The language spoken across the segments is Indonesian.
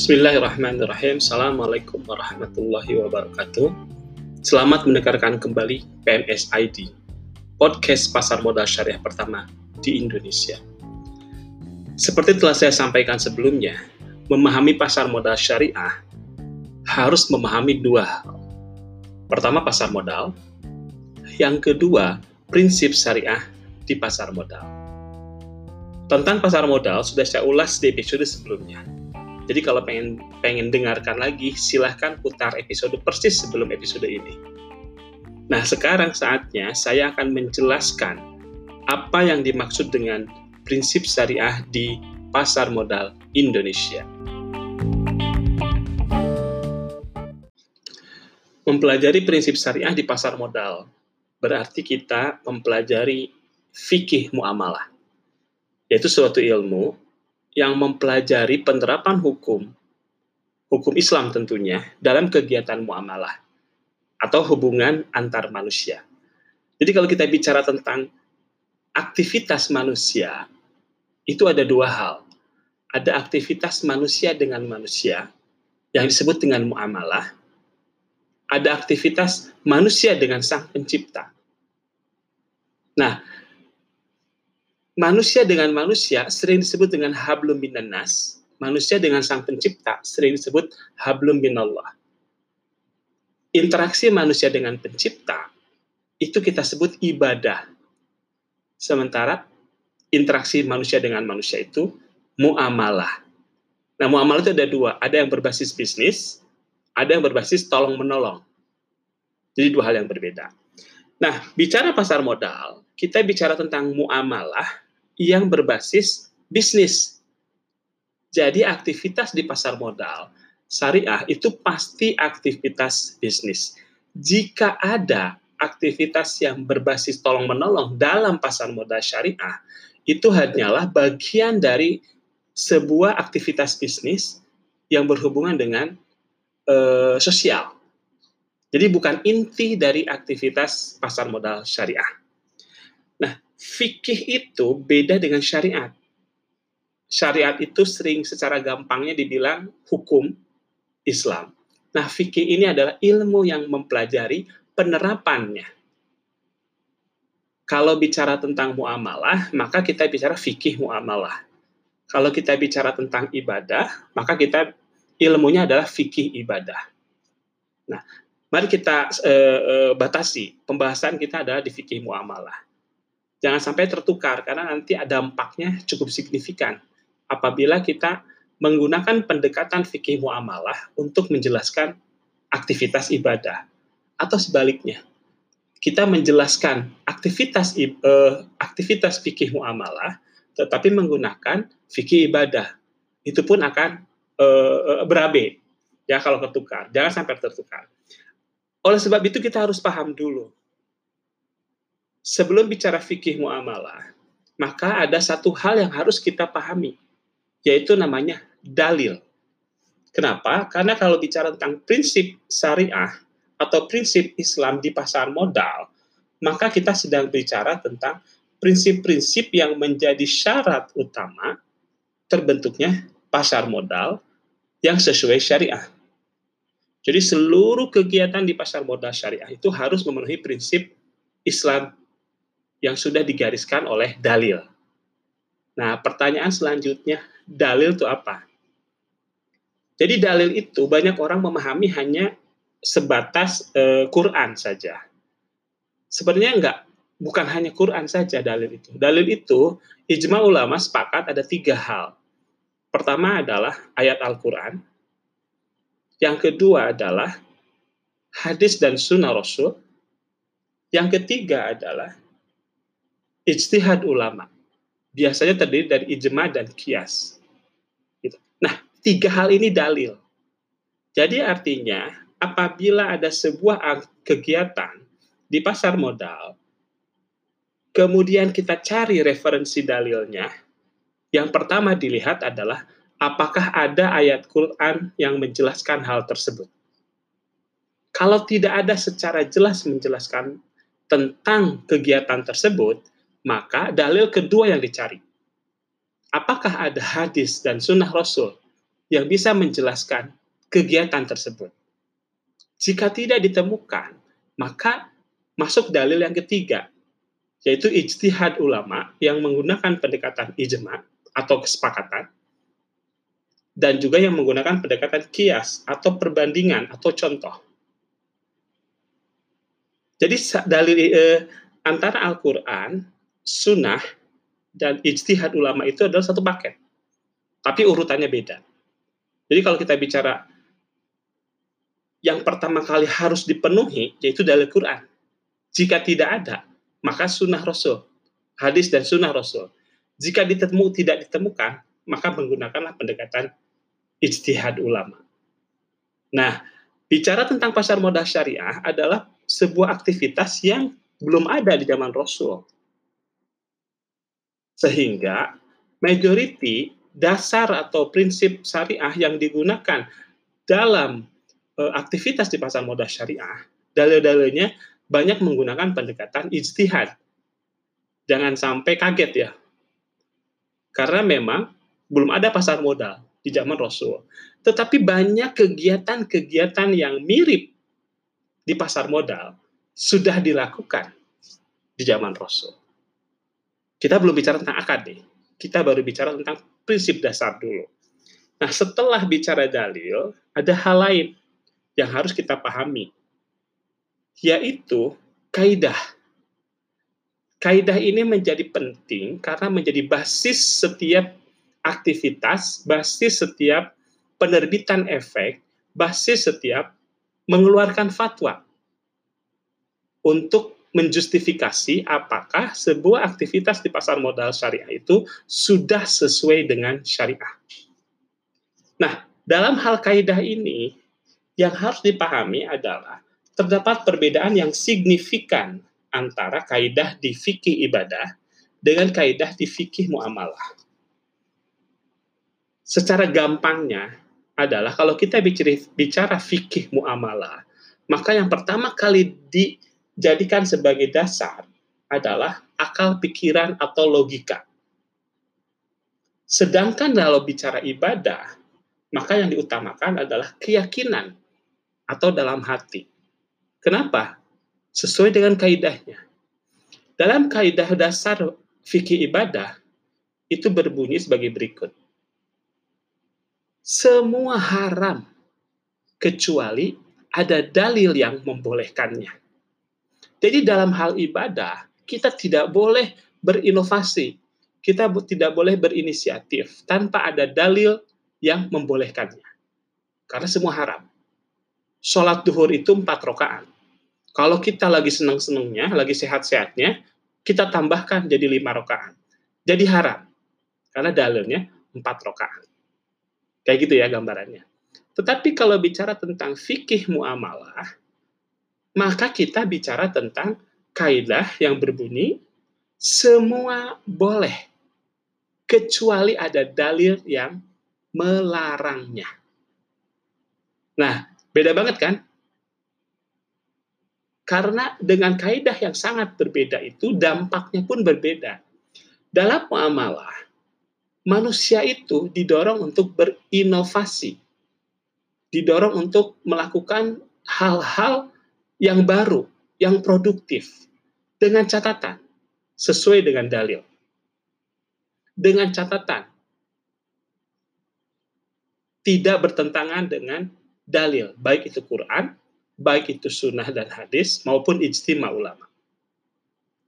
Bismillahirrahmanirrahim. Assalamualaikum warahmatullahi wabarakatuh. Selamat mendengarkan kembali PMS ID, podcast pasar modal syariah pertama di Indonesia. Seperti telah saya sampaikan sebelumnya, memahami pasar modal syariah harus memahami dua hal. Pertama, pasar modal. Yang kedua, prinsip syariah di pasar modal. Tentang pasar modal sudah saya ulas di episode sebelumnya jadi kalau pengen pengen dengarkan lagi, silahkan putar episode persis sebelum episode ini. Nah, sekarang saatnya saya akan menjelaskan apa yang dimaksud dengan prinsip syariah di pasar modal Indonesia. Mempelajari prinsip syariah di pasar modal berarti kita mempelajari fikih muamalah, yaitu suatu ilmu yang mempelajari penerapan hukum, hukum Islam tentunya, dalam kegiatan muamalah atau hubungan antar manusia. Jadi kalau kita bicara tentang aktivitas manusia, itu ada dua hal. Ada aktivitas manusia dengan manusia yang disebut dengan muamalah. Ada aktivitas manusia dengan sang pencipta. Nah, manusia dengan manusia sering disebut dengan hablum nas, manusia dengan sang pencipta sering disebut hablum minallah. Interaksi manusia dengan pencipta itu kita sebut ibadah. Sementara interaksi manusia dengan manusia itu muamalah. Nah, muamalah itu ada dua, ada yang berbasis bisnis, ada yang berbasis tolong menolong. Jadi dua hal yang berbeda. Nah, bicara pasar modal, kita bicara tentang muamalah yang berbasis bisnis. Jadi aktivitas di pasar modal syariah itu pasti aktivitas bisnis. Jika ada aktivitas yang berbasis tolong menolong dalam pasar modal syariah, itu hanyalah bagian dari sebuah aktivitas bisnis yang berhubungan dengan uh, sosial. Jadi bukan inti dari aktivitas pasar modal syariah. Fikih itu beda dengan syariat. Syariat itu sering secara gampangnya dibilang hukum Islam. Nah, fikih ini adalah ilmu yang mempelajari penerapannya. Kalau bicara tentang muamalah, maka kita bicara fikih muamalah. Kalau kita bicara tentang ibadah, maka kita ilmunya adalah fikih ibadah. Nah, mari kita uh, uh, batasi pembahasan kita adalah di fikih muamalah jangan sampai tertukar karena nanti dampaknya cukup signifikan apabila kita menggunakan pendekatan fikih muamalah untuk menjelaskan aktivitas ibadah. Atau sebaliknya kita menjelaskan aktivitas uh, aktivitas fikih muamalah tetapi menggunakan fikih ibadah. Itu pun akan uh, berabe ya kalau tertukar. Jangan sampai tertukar. Oleh sebab itu kita harus paham dulu sebelum bicara fikih muamalah, maka ada satu hal yang harus kita pahami, yaitu namanya dalil. Kenapa? Karena kalau bicara tentang prinsip syariah atau prinsip Islam di pasar modal, maka kita sedang bicara tentang prinsip-prinsip yang menjadi syarat utama terbentuknya pasar modal yang sesuai syariah. Jadi seluruh kegiatan di pasar modal syariah itu harus memenuhi prinsip Islam yang sudah digariskan oleh dalil. Nah, pertanyaan selanjutnya, dalil itu apa? Jadi dalil itu banyak orang memahami hanya sebatas uh, Quran saja. Sebenarnya enggak, bukan hanya Quran saja dalil itu. Dalil itu ijma ulama sepakat ada tiga hal. Pertama adalah ayat Al-Quran. Yang kedua adalah hadis dan sunnah Rasul. Yang ketiga adalah ijtihad ulama. Biasanya terdiri dari ijma dan kias. Gitu. Nah, tiga hal ini dalil. Jadi artinya apabila ada sebuah kegiatan di pasar modal, kemudian kita cari referensi dalilnya, yang pertama dilihat adalah apakah ada ayat Quran yang menjelaskan hal tersebut. Kalau tidak ada secara jelas menjelaskan tentang kegiatan tersebut, maka dalil kedua yang dicari. Apakah ada hadis dan sunnah Rasul yang bisa menjelaskan kegiatan tersebut. Jika tidak ditemukan, maka masuk dalil yang ketiga, yaitu ijtihad ulama yang menggunakan pendekatan ijma atau kesepakatan, dan juga yang menggunakan pendekatan kias atau perbandingan atau contoh. Jadi dalil eh, antara Al-Quran, Sunnah, dan ijtihad ulama itu adalah satu paket. Tapi urutannya beda. Jadi kalau kita bicara yang pertama kali harus dipenuhi, yaitu dalil Quran. Jika tidak ada, maka sunnah Rasul. Hadis dan sunnah Rasul. Jika ditemu, tidak ditemukan, maka menggunakanlah pendekatan ijtihad ulama. Nah, bicara tentang pasar modal syariah adalah sebuah aktivitas yang belum ada di zaman Rasul. Sehingga majority dasar atau prinsip syariah yang digunakan dalam uh, aktivitas di pasar modal syariah, dalil-dalilnya banyak menggunakan pendekatan ijtihad. Jangan sampai kaget ya. Karena memang belum ada pasar modal di zaman Rasul. Tetapi banyak kegiatan-kegiatan yang mirip di pasar modal sudah dilakukan di zaman Rasul. Kita belum bicara tentang akad. Kita baru bicara tentang prinsip dasar dulu. Nah, setelah bicara dalil, ada hal lain yang harus kita pahami, yaitu kaidah. Kaidah ini menjadi penting karena menjadi basis setiap aktivitas, basis setiap penerbitan efek, basis setiap mengeluarkan fatwa untuk menjustifikasi apakah sebuah aktivitas di pasar modal syariah itu sudah sesuai dengan syariah. Nah, dalam hal kaidah ini yang harus dipahami adalah terdapat perbedaan yang signifikan antara kaidah di fikih ibadah dengan kaidah di fikih muamalah. Secara gampangnya adalah kalau kita bicara, fikih muamalah, maka yang pertama kali di jadikan sebagai dasar adalah akal pikiran atau logika. Sedangkan kalau bicara ibadah, maka yang diutamakan adalah keyakinan atau dalam hati. Kenapa? Sesuai dengan kaidahnya. Dalam kaidah dasar fikih ibadah, itu berbunyi sebagai berikut. Semua haram kecuali ada dalil yang membolehkannya. Jadi dalam hal ibadah, kita tidak boleh berinovasi. Kita tidak boleh berinisiatif tanpa ada dalil yang membolehkannya. Karena semua haram. Sholat duhur itu empat rokaan. Kalau kita lagi senang-senangnya, lagi sehat-sehatnya, kita tambahkan jadi lima rokaan. Jadi haram. Karena dalilnya empat rokaan. Kayak gitu ya gambarannya. Tetapi kalau bicara tentang fikih muamalah, maka kita bicara tentang kaidah yang berbunyi semua boleh kecuali ada dalil yang melarangnya. Nah, beda banget kan? Karena dengan kaidah yang sangat berbeda itu dampaknya pun berbeda. Dalam muamalah, manusia itu didorong untuk berinovasi. Didorong untuk melakukan hal-hal yang baru, yang produktif, dengan catatan sesuai dengan dalil. Dengan catatan tidak bertentangan dengan dalil, baik itu Quran, baik itu sunnah dan hadis, maupun ijtima ulama.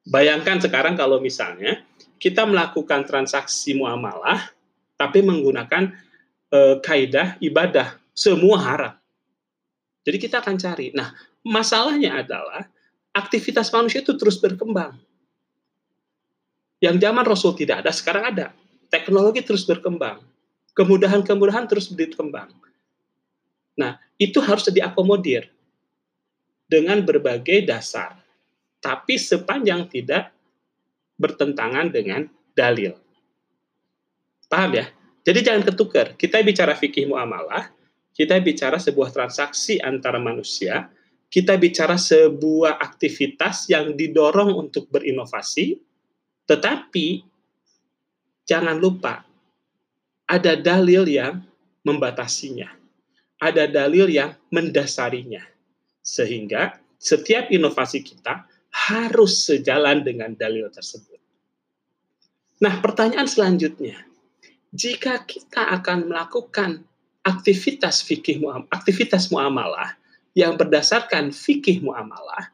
Bayangkan sekarang kalau misalnya kita melakukan transaksi muamalah, tapi menggunakan e, kaidah ibadah, semua haram. Jadi kita akan cari. Nah, Masalahnya adalah aktivitas manusia itu terus berkembang. Yang zaman Rasul tidak ada, sekarang ada. Teknologi terus berkembang. Kemudahan-kemudahan terus berkembang. Nah, itu harus diakomodir dengan berbagai dasar. Tapi sepanjang tidak bertentangan dengan dalil. Paham ya? Jadi jangan ketukar. Kita bicara fikih muamalah, kita bicara sebuah transaksi antara manusia, kita bicara sebuah aktivitas yang didorong untuk berinovasi, tetapi jangan lupa ada dalil yang membatasinya. Ada dalil yang mendasarinya. Sehingga setiap inovasi kita harus sejalan dengan dalil tersebut. Nah, pertanyaan selanjutnya, jika kita akan melakukan aktivitas fikih aktivitas muamalah yang berdasarkan fikih muamalah,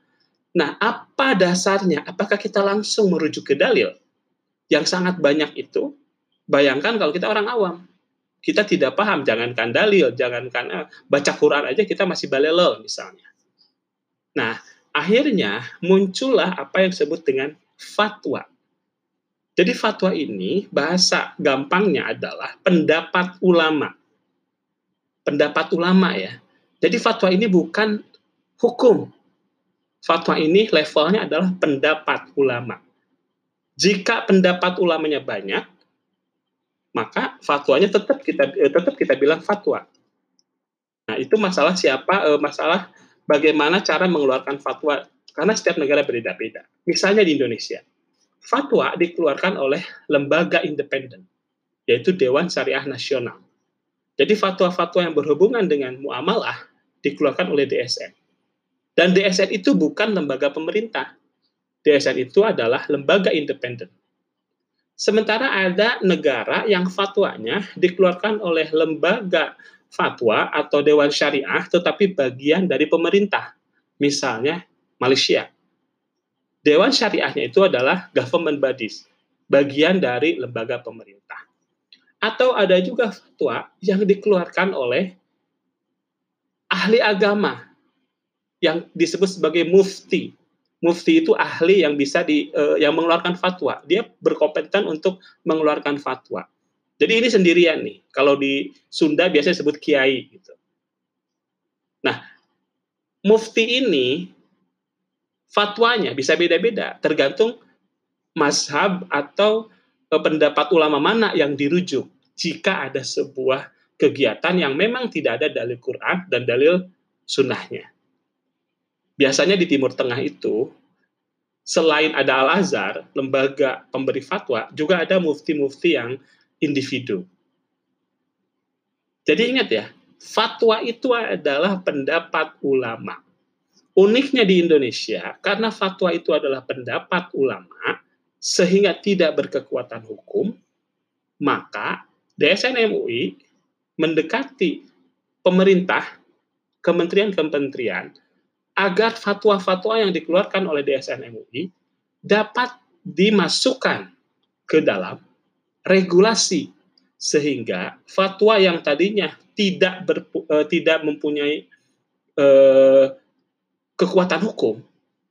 nah apa dasarnya? Apakah kita langsung merujuk ke dalil? Yang sangat banyak itu, bayangkan kalau kita orang awam, kita tidak paham, jangankan dalil, jangankan eh, baca Quran aja kita masih balelo misalnya. Nah, akhirnya muncullah apa yang disebut dengan fatwa. Jadi fatwa ini bahasa gampangnya adalah pendapat ulama pendapat ulama ya. Jadi fatwa ini bukan hukum. Fatwa ini levelnya adalah pendapat ulama. Jika pendapat ulamanya banyak, maka fatwanya tetap kita eh, tetap kita bilang fatwa. Nah, itu masalah siapa eh, masalah bagaimana cara mengeluarkan fatwa karena setiap negara berbeda-beda. Misalnya di Indonesia, fatwa dikeluarkan oleh lembaga independen, yaitu Dewan Syariah Nasional. Jadi fatwa-fatwa yang berhubungan dengan muamalah dikeluarkan oleh DSN. Dan DSN itu bukan lembaga pemerintah. DSN itu adalah lembaga independen. Sementara ada negara yang fatwanya dikeluarkan oleh lembaga fatwa atau dewan syariah tetapi bagian dari pemerintah. Misalnya Malaysia. Dewan syariahnya itu adalah government bodies, bagian dari lembaga pemerintah. Atau ada juga fatwa yang dikeluarkan oleh ahli agama yang disebut sebagai mufti. Mufti itu ahli yang bisa di uh, yang mengeluarkan fatwa. Dia berkompeten untuk mengeluarkan fatwa. Jadi ini sendirian nih. Kalau di Sunda biasanya disebut kiai gitu. Nah, mufti ini fatwanya bisa beda-beda tergantung mazhab atau pendapat ulama mana yang dirujuk jika ada sebuah kegiatan yang memang tidak ada dalil Quran dan dalil sunnahnya. Biasanya di Timur Tengah itu, selain ada Al-Azhar, lembaga pemberi fatwa, juga ada mufti-mufti yang individu. Jadi ingat ya, fatwa itu adalah pendapat ulama. Uniknya di Indonesia, karena fatwa itu adalah pendapat ulama, sehingga tidak berkekuatan hukum, maka DSN MUI mendekati pemerintah, kementerian-kementerian, agar fatwa-fatwa yang dikeluarkan oleh DSN MUI dapat dimasukkan ke dalam regulasi sehingga fatwa yang tadinya tidak ber, uh, tidak mempunyai uh, kekuatan hukum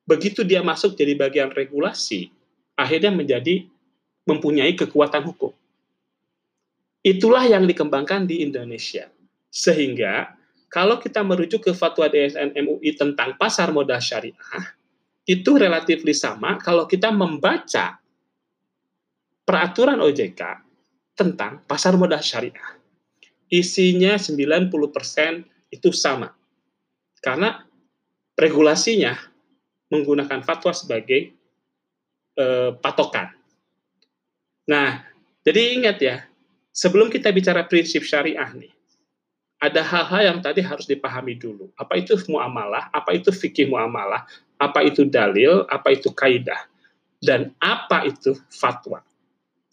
begitu dia masuk jadi bagian regulasi akhirnya menjadi mempunyai kekuatan hukum. Itulah yang dikembangkan di Indonesia. Sehingga kalau kita merujuk ke fatwa DSN MUI tentang pasar modal syariah, itu relatif sama kalau kita membaca peraturan OJK tentang pasar modal syariah. Isinya 90% itu sama. Karena regulasinya menggunakan fatwa sebagai eh, patokan. Nah, jadi ingat ya, sebelum kita bicara prinsip syariah nih, ada hal-hal yang tadi harus dipahami dulu. Apa itu muamalah, apa itu fikih muamalah, apa itu dalil, apa itu kaidah, dan apa itu fatwa.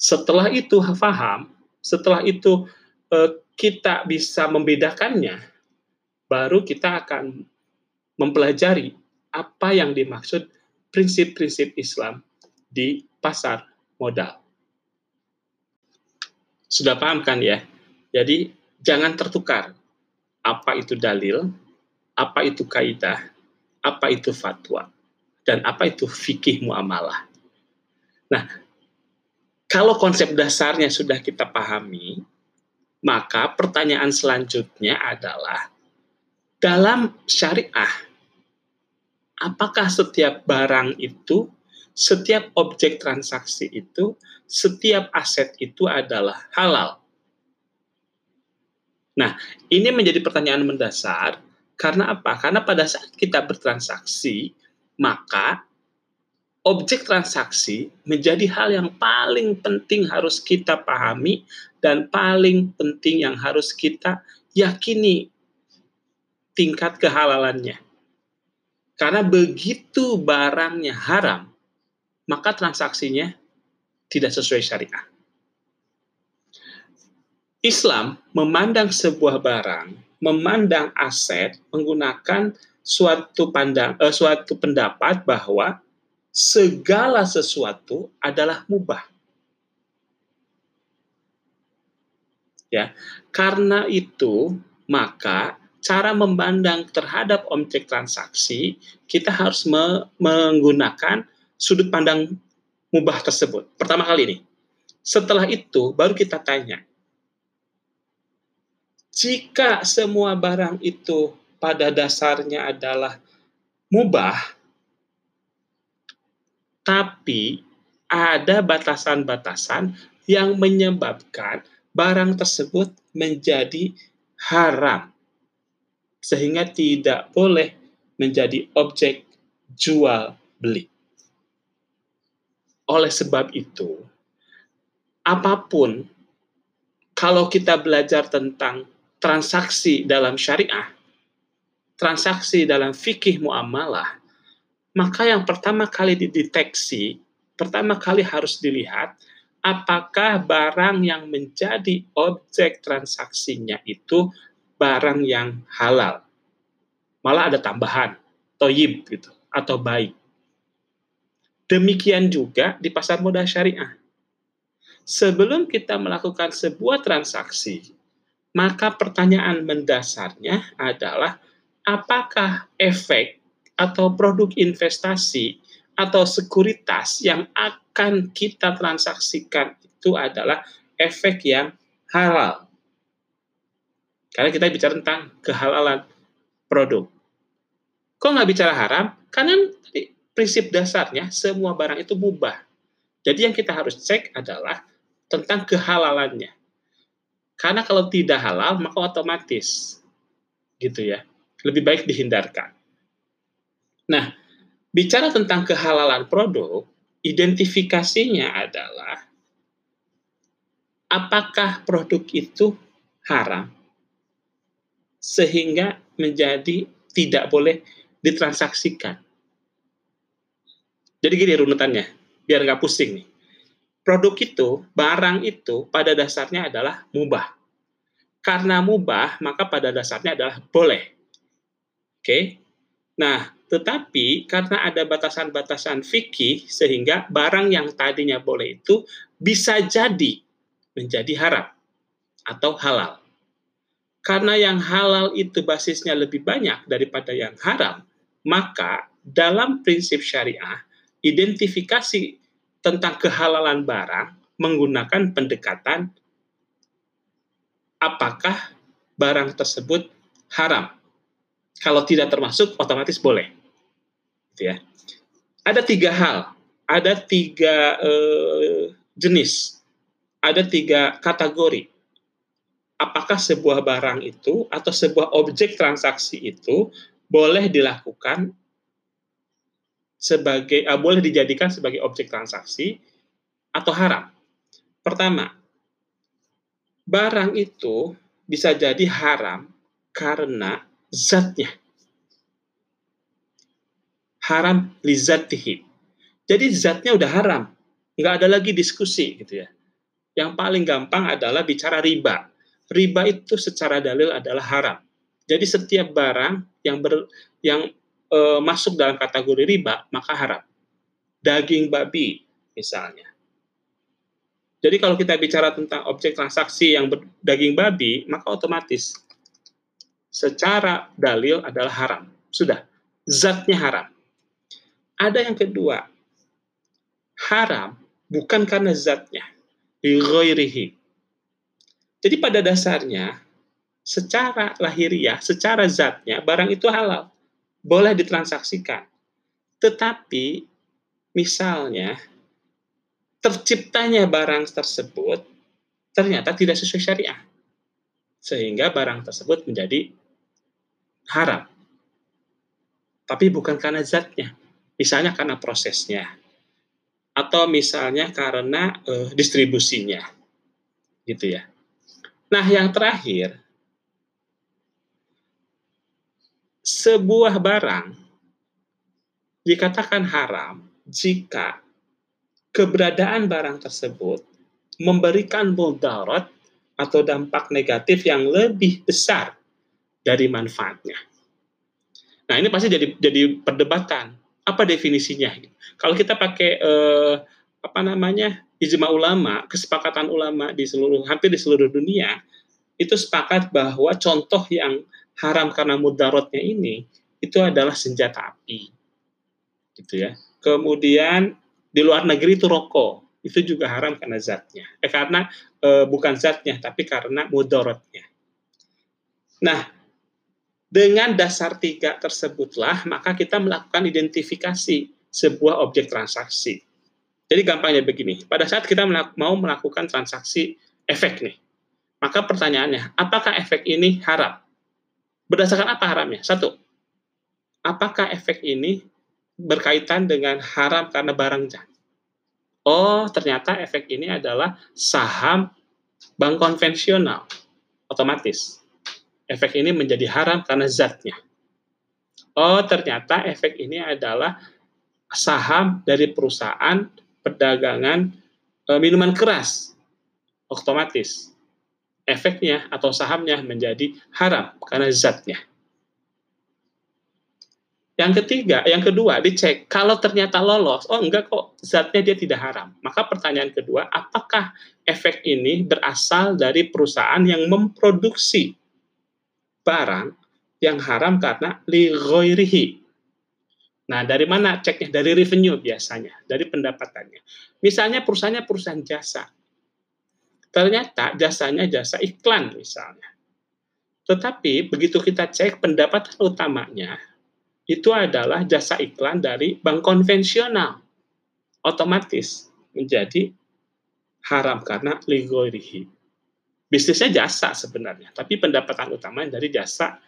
Setelah itu paham, setelah itu eh, kita bisa membedakannya, baru kita akan mempelajari apa yang dimaksud prinsip-prinsip Islam di pasar modal. Sudah paham kan ya? Jadi jangan tertukar. Apa itu dalil, apa itu kaidah, apa itu fatwa, dan apa itu fikih muamalah. Nah, kalau konsep dasarnya sudah kita pahami, maka pertanyaan selanjutnya adalah dalam syariah, apakah setiap barang itu setiap objek transaksi itu, setiap aset itu adalah halal. Nah, ini menjadi pertanyaan mendasar karena apa? Karena pada saat kita bertransaksi, maka objek transaksi menjadi hal yang paling penting harus kita pahami dan paling penting yang harus kita yakini tingkat kehalalannya. Karena begitu barangnya haram, maka transaksinya tidak sesuai syariah. Islam memandang sebuah barang, memandang aset menggunakan suatu pandang eh, suatu pendapat bahwa segala sesuatu adalah mubah. Ya, karena itu maka cara memandang terhadap objek transaksi kita harus me menggunakan sudut pandang mubah tersebut. Pertama kali ini. Setelah itu baru kita tanya. Jika semua barang itu pada dasarnya adalah mubah, tapi ada batasan-batasan yang menyebabkan barang tersebut menjadi haram, sehingga tidak boleh menjadi objek jual beli. Oleh sebab itu, apa pun kalau kita belajar tentang transaksi dalam syariah, transaksi dalam fikih muamalah, maka yang pertama kali dideteksi, pertama kali harus dilihat apakah barang yang menjadi objek transaksinya itu barang yang halal. Malah ada tambahan, toyib gitu, atau baik. Demikian juga di pasar modal syariah. Sebelum kita melakukan sebuah transaksi, maka pertanyaan mendasarnya adalah apakah efek atau produk investasi atau sekuritas yang akan kita transaksikan itu adalah efek yang halal. Karena kita bicara tentang kehalalan produk. Kok nggak bicara haram? Karena prinsip dasarnya semua barang itu mubah. Jadi yang kita harus cek adalah tentang kehalalannya. Karena kalau tidak halal maka otomatis gitu ya lebih baik dihindarkan. Nah, bicara tentang kehalalan produk, identifikasinya adalah apakah produk itu haram sehingga menjadi tidak boleh ditransaksikan. Jadi gini runutannya, biar nggak pusing nih. Produk itu, barang itu pada dasarnya adalah mubah. Karena mubah, maka pada dasarnya adalah boleh. Oke. Nah, tetapi karena ada batasan-batasan fikih sehingga barang yang tadinya boleh itu bisa jadi menjadi haram atau halal. Karena yang halal itu basisnya lebih banyak daripada yang haram, maka dalam prinsip syariah, identifikasi tentang kehalalan barang menggunakan pendekatan apakah barang tersebut haram kalau tidak termasuk, otomatis boleh. Gitu ya. Ada tiga hal, ada tiga uh, jenis, ada tiga kategori. Apakah sebuah barang itu atau sebuah objek transaksi itu boleh dilakukan sebagai uh, boleh dijadikan sebagai objek transaksi atau haram. Pertama, barang itu bisa jadi haram karena zatnya. Haram lizatihi. Jadi zatnya udah haram. Nggak ada lagi diskusi gitu ya. Yang paling gampang adalah bicara riba. Riba itu secara dalil adalah haram. Jadi setiap barang yang ber, yang e, masuk dalam kategori riba maka haram. Daging babi misalnya. Jadi kalau kita bicara tentang objek transaksi yang berdaging babi, maka otomatis secara dalil adalah haram. Sudah, zatnya haram. Ada yang kedua, haram bukan karena zatnya, ghairihi. Jadi pada dasarnya, secara lahiriah, secara zatnya, barang itu halal. Boleh ditransaksikan. Tetapi, misalnya, terciptanya barang tersebut ternyata tidak sesuai syariah. Sehingga barang tersebut menjadi haram. Tapi bukan karena zatnya. Misalnya karena prosesnya. Atau misalnya karena uh, distribusinya. Gitu ya. Nah, yang terakhir, sebuah barang dikatakan haram jika keberadaan barang tersebut memberikan mudarat atau dampak negatif yang lebih besar dari manfaatnya. Nah, ini pasti jadi jadi perdebatan. Apa definisinya? Kalau kita pakai eh, apa namanya ijma ulama, kesepakatan ulama di seluruh hampir di seluruh dunia itu sepakat bahwa contoh yang haram karena mudaratnya ini itu adalah senjata api, gitu ya. Kemudian di luar negeri itu rokok, itu juga haram karena zatnya. Eh karena e, bukan zatnya, tapi karena mudaratnya. Nah, dengan dasar tiga tersebutlah maka kita melakukan identifikasi sebuah objek transaksi. Jadi gampangnya begini, pada saat kita mau melakukan transaksi efek nih, maka pertanyaannya, apakah efek ini haram? Berdasarkan apa haramnya? Satu, apakah efek ini berkaitan dengan haram karena barangnya? Oh, ternyata efek ini adalah saham bank konvensional. Otomatis. Efek ini menjadi haram karena zatnya. Oh, ternyata efek ini adalah saham dari perusahaan perdagangan e, minuman keras. Otomatis efeknya atau sahamnya menjadi haram karena zatnya. Yang ketiga, yang kedua dicek kalau ternyata lolos, oh enggak kok zatnya dia tidak haram. Maka pertanyaan kedua, apakah efek ini berasal dari perusahaan yang memproduksi barang yang haram karena lighoirihi. Nah, dari mana ceknya? Dari revenue biasanya, dari pendapatannya. Misalnya perusahaannya perusahaan jasa. Ternyata jasanya jasa iklan misalnya. Tetapi begitu kita cek pendapatan utamanya itu adalah jasa iklan dari bank konvensional. Otomatis menjadi haram karena ligoirihi. Bisnisnya jasa sebenarnya, tapi pendapatan utama dari jasa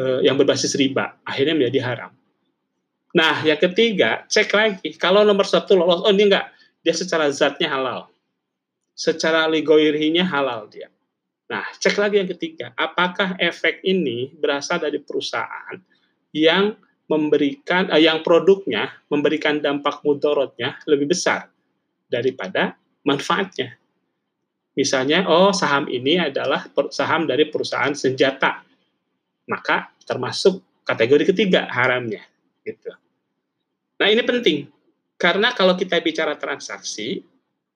eh, yang berbasis riba akhirnya menjadi haram. Nah, yang ketiga, cek lagi. Kalau nomor satu lolos, oh ini enggak, dia secara zatnya halal secara ligoirhinya halal dia. Nah, cek lagi yang ketiga, apakah efek ini berasal dari perusahaan yang memberikan eh, yang produknya memberikan dampak mudorotnya lebih besar daripada manfaatnya. Misalnya, oh saham ini adalah saham dari perusahaan senjata, maka termasuk kategori ketiga haramnya, gitu. Nah ini penting karena kalau kita bicara transaksi,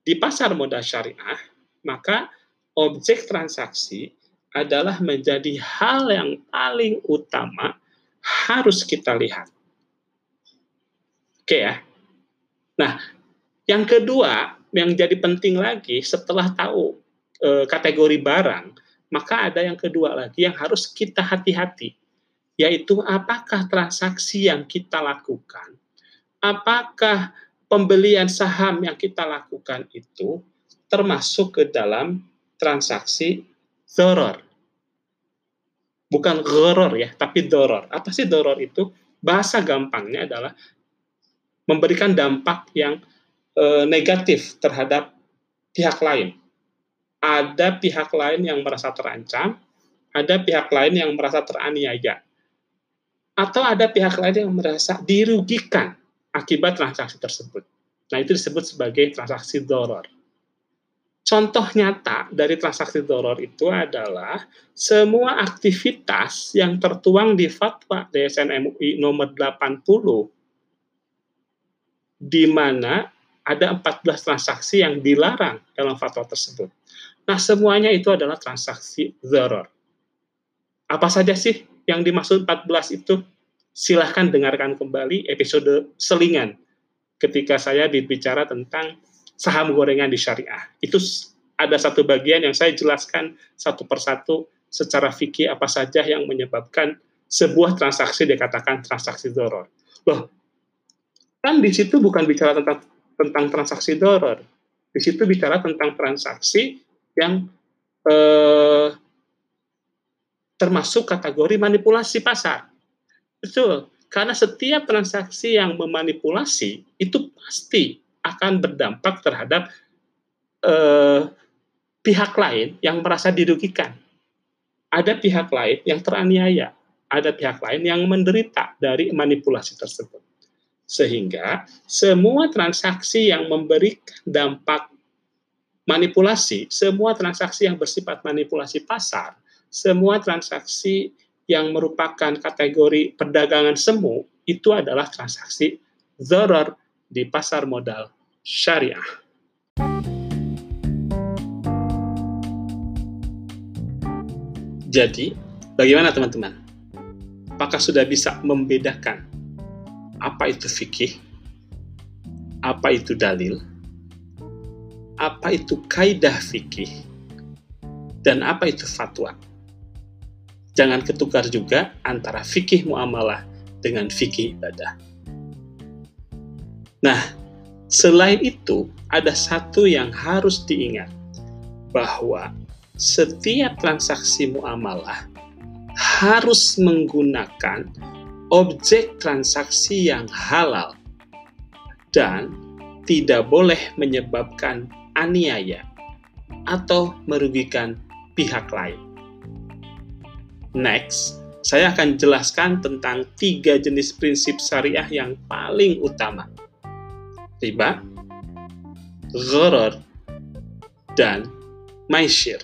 di pasar modal syariah, maka objek transaksi adalah menjadi hal yang paling utama harus kita lihat. Oke ya. Nah, yang kedua yang jadi penting lagi setelah tahu e, kategori barang, maka ada yang kedua lagi yang harus kita hati-hati, yaitu apakah transaksi yang kita lakukan, apakah pembelian saham yang kita lakukan itu termasuk ke dalam transaksi doror. Bukan goror ya, tapi doror. Apa sih doror itu? Bahasa gampangnya adalah memberikan dampak yang e, negatif terhadap pihak lain. Ada pihak lain yang merasa terancam, ada pihak lain yang merasa teraniaya. Atau ada pihak lain yang merasa dirugikan akibat transaksi tersebut. Nah, itu disebut sebagai transaksi doror. Contoh nyata dari transaksi doror itu adalah semua aktivitas yang tertuang di fatwa DSN MUI nomor 80 di mana ada 14 transaksi yang dilarang dalam fatwa tersebut. Nah, semuanya itu adalah transaksi doror. Apa saja sih yang dimaksud 14 itu? Silahkan dengarkan kembali episode selingan ketika saya berbicara tentang saham gorengan di syariah. Itu ada satu bagian yang saya jelaskan satu persatu secara fikih apa saja yang menyebabkan sebuah transaksi dikatakan transaksi doror. Loh, kan di situ bukan bicara tentang tentang transaksi doror. Di situ bicara tentang transaksi yang eh, termasuk kategori manipulasi pasar. Betul, karena setiap transaksi yang memanipulasi itu pasti akan berdampak terhadap eh, pihak lain yang merasa dirugikan. Ada pihak lain yang teraniaya, ada pihak lain yang menderita dari manipulasi tersebut. Sehingga semua transaksi yang memberikan dampak manipulasi, semua transaksi yang bersifat manipulasi pasar, semua transaksi yang merupakan kategori perdagangan semu, itu adalah transaksi zarar di pasar modal syariah. Jadi, bagaimana teman-teman? Apakah sudah bisa membedakan apa itu fikih? Apa itu dalil? Apa itu kaidah fikih? Dan apa itu fatwa? Jangan ketukar juga antara fikih muamalah dengan fikih ibadah. Nah, selain itu, ada satu yang harus diingat, bahwa setiap transaksi muamalah harus menggunakan objek transaksi yang halal dan tidak boleh menyebabkan aniaya atau merugikan pihak lain. Next, saya akan jelaskan tentang tiga jenis prinsip syariah yang paling utama. Riba, gharar, dan Maishir.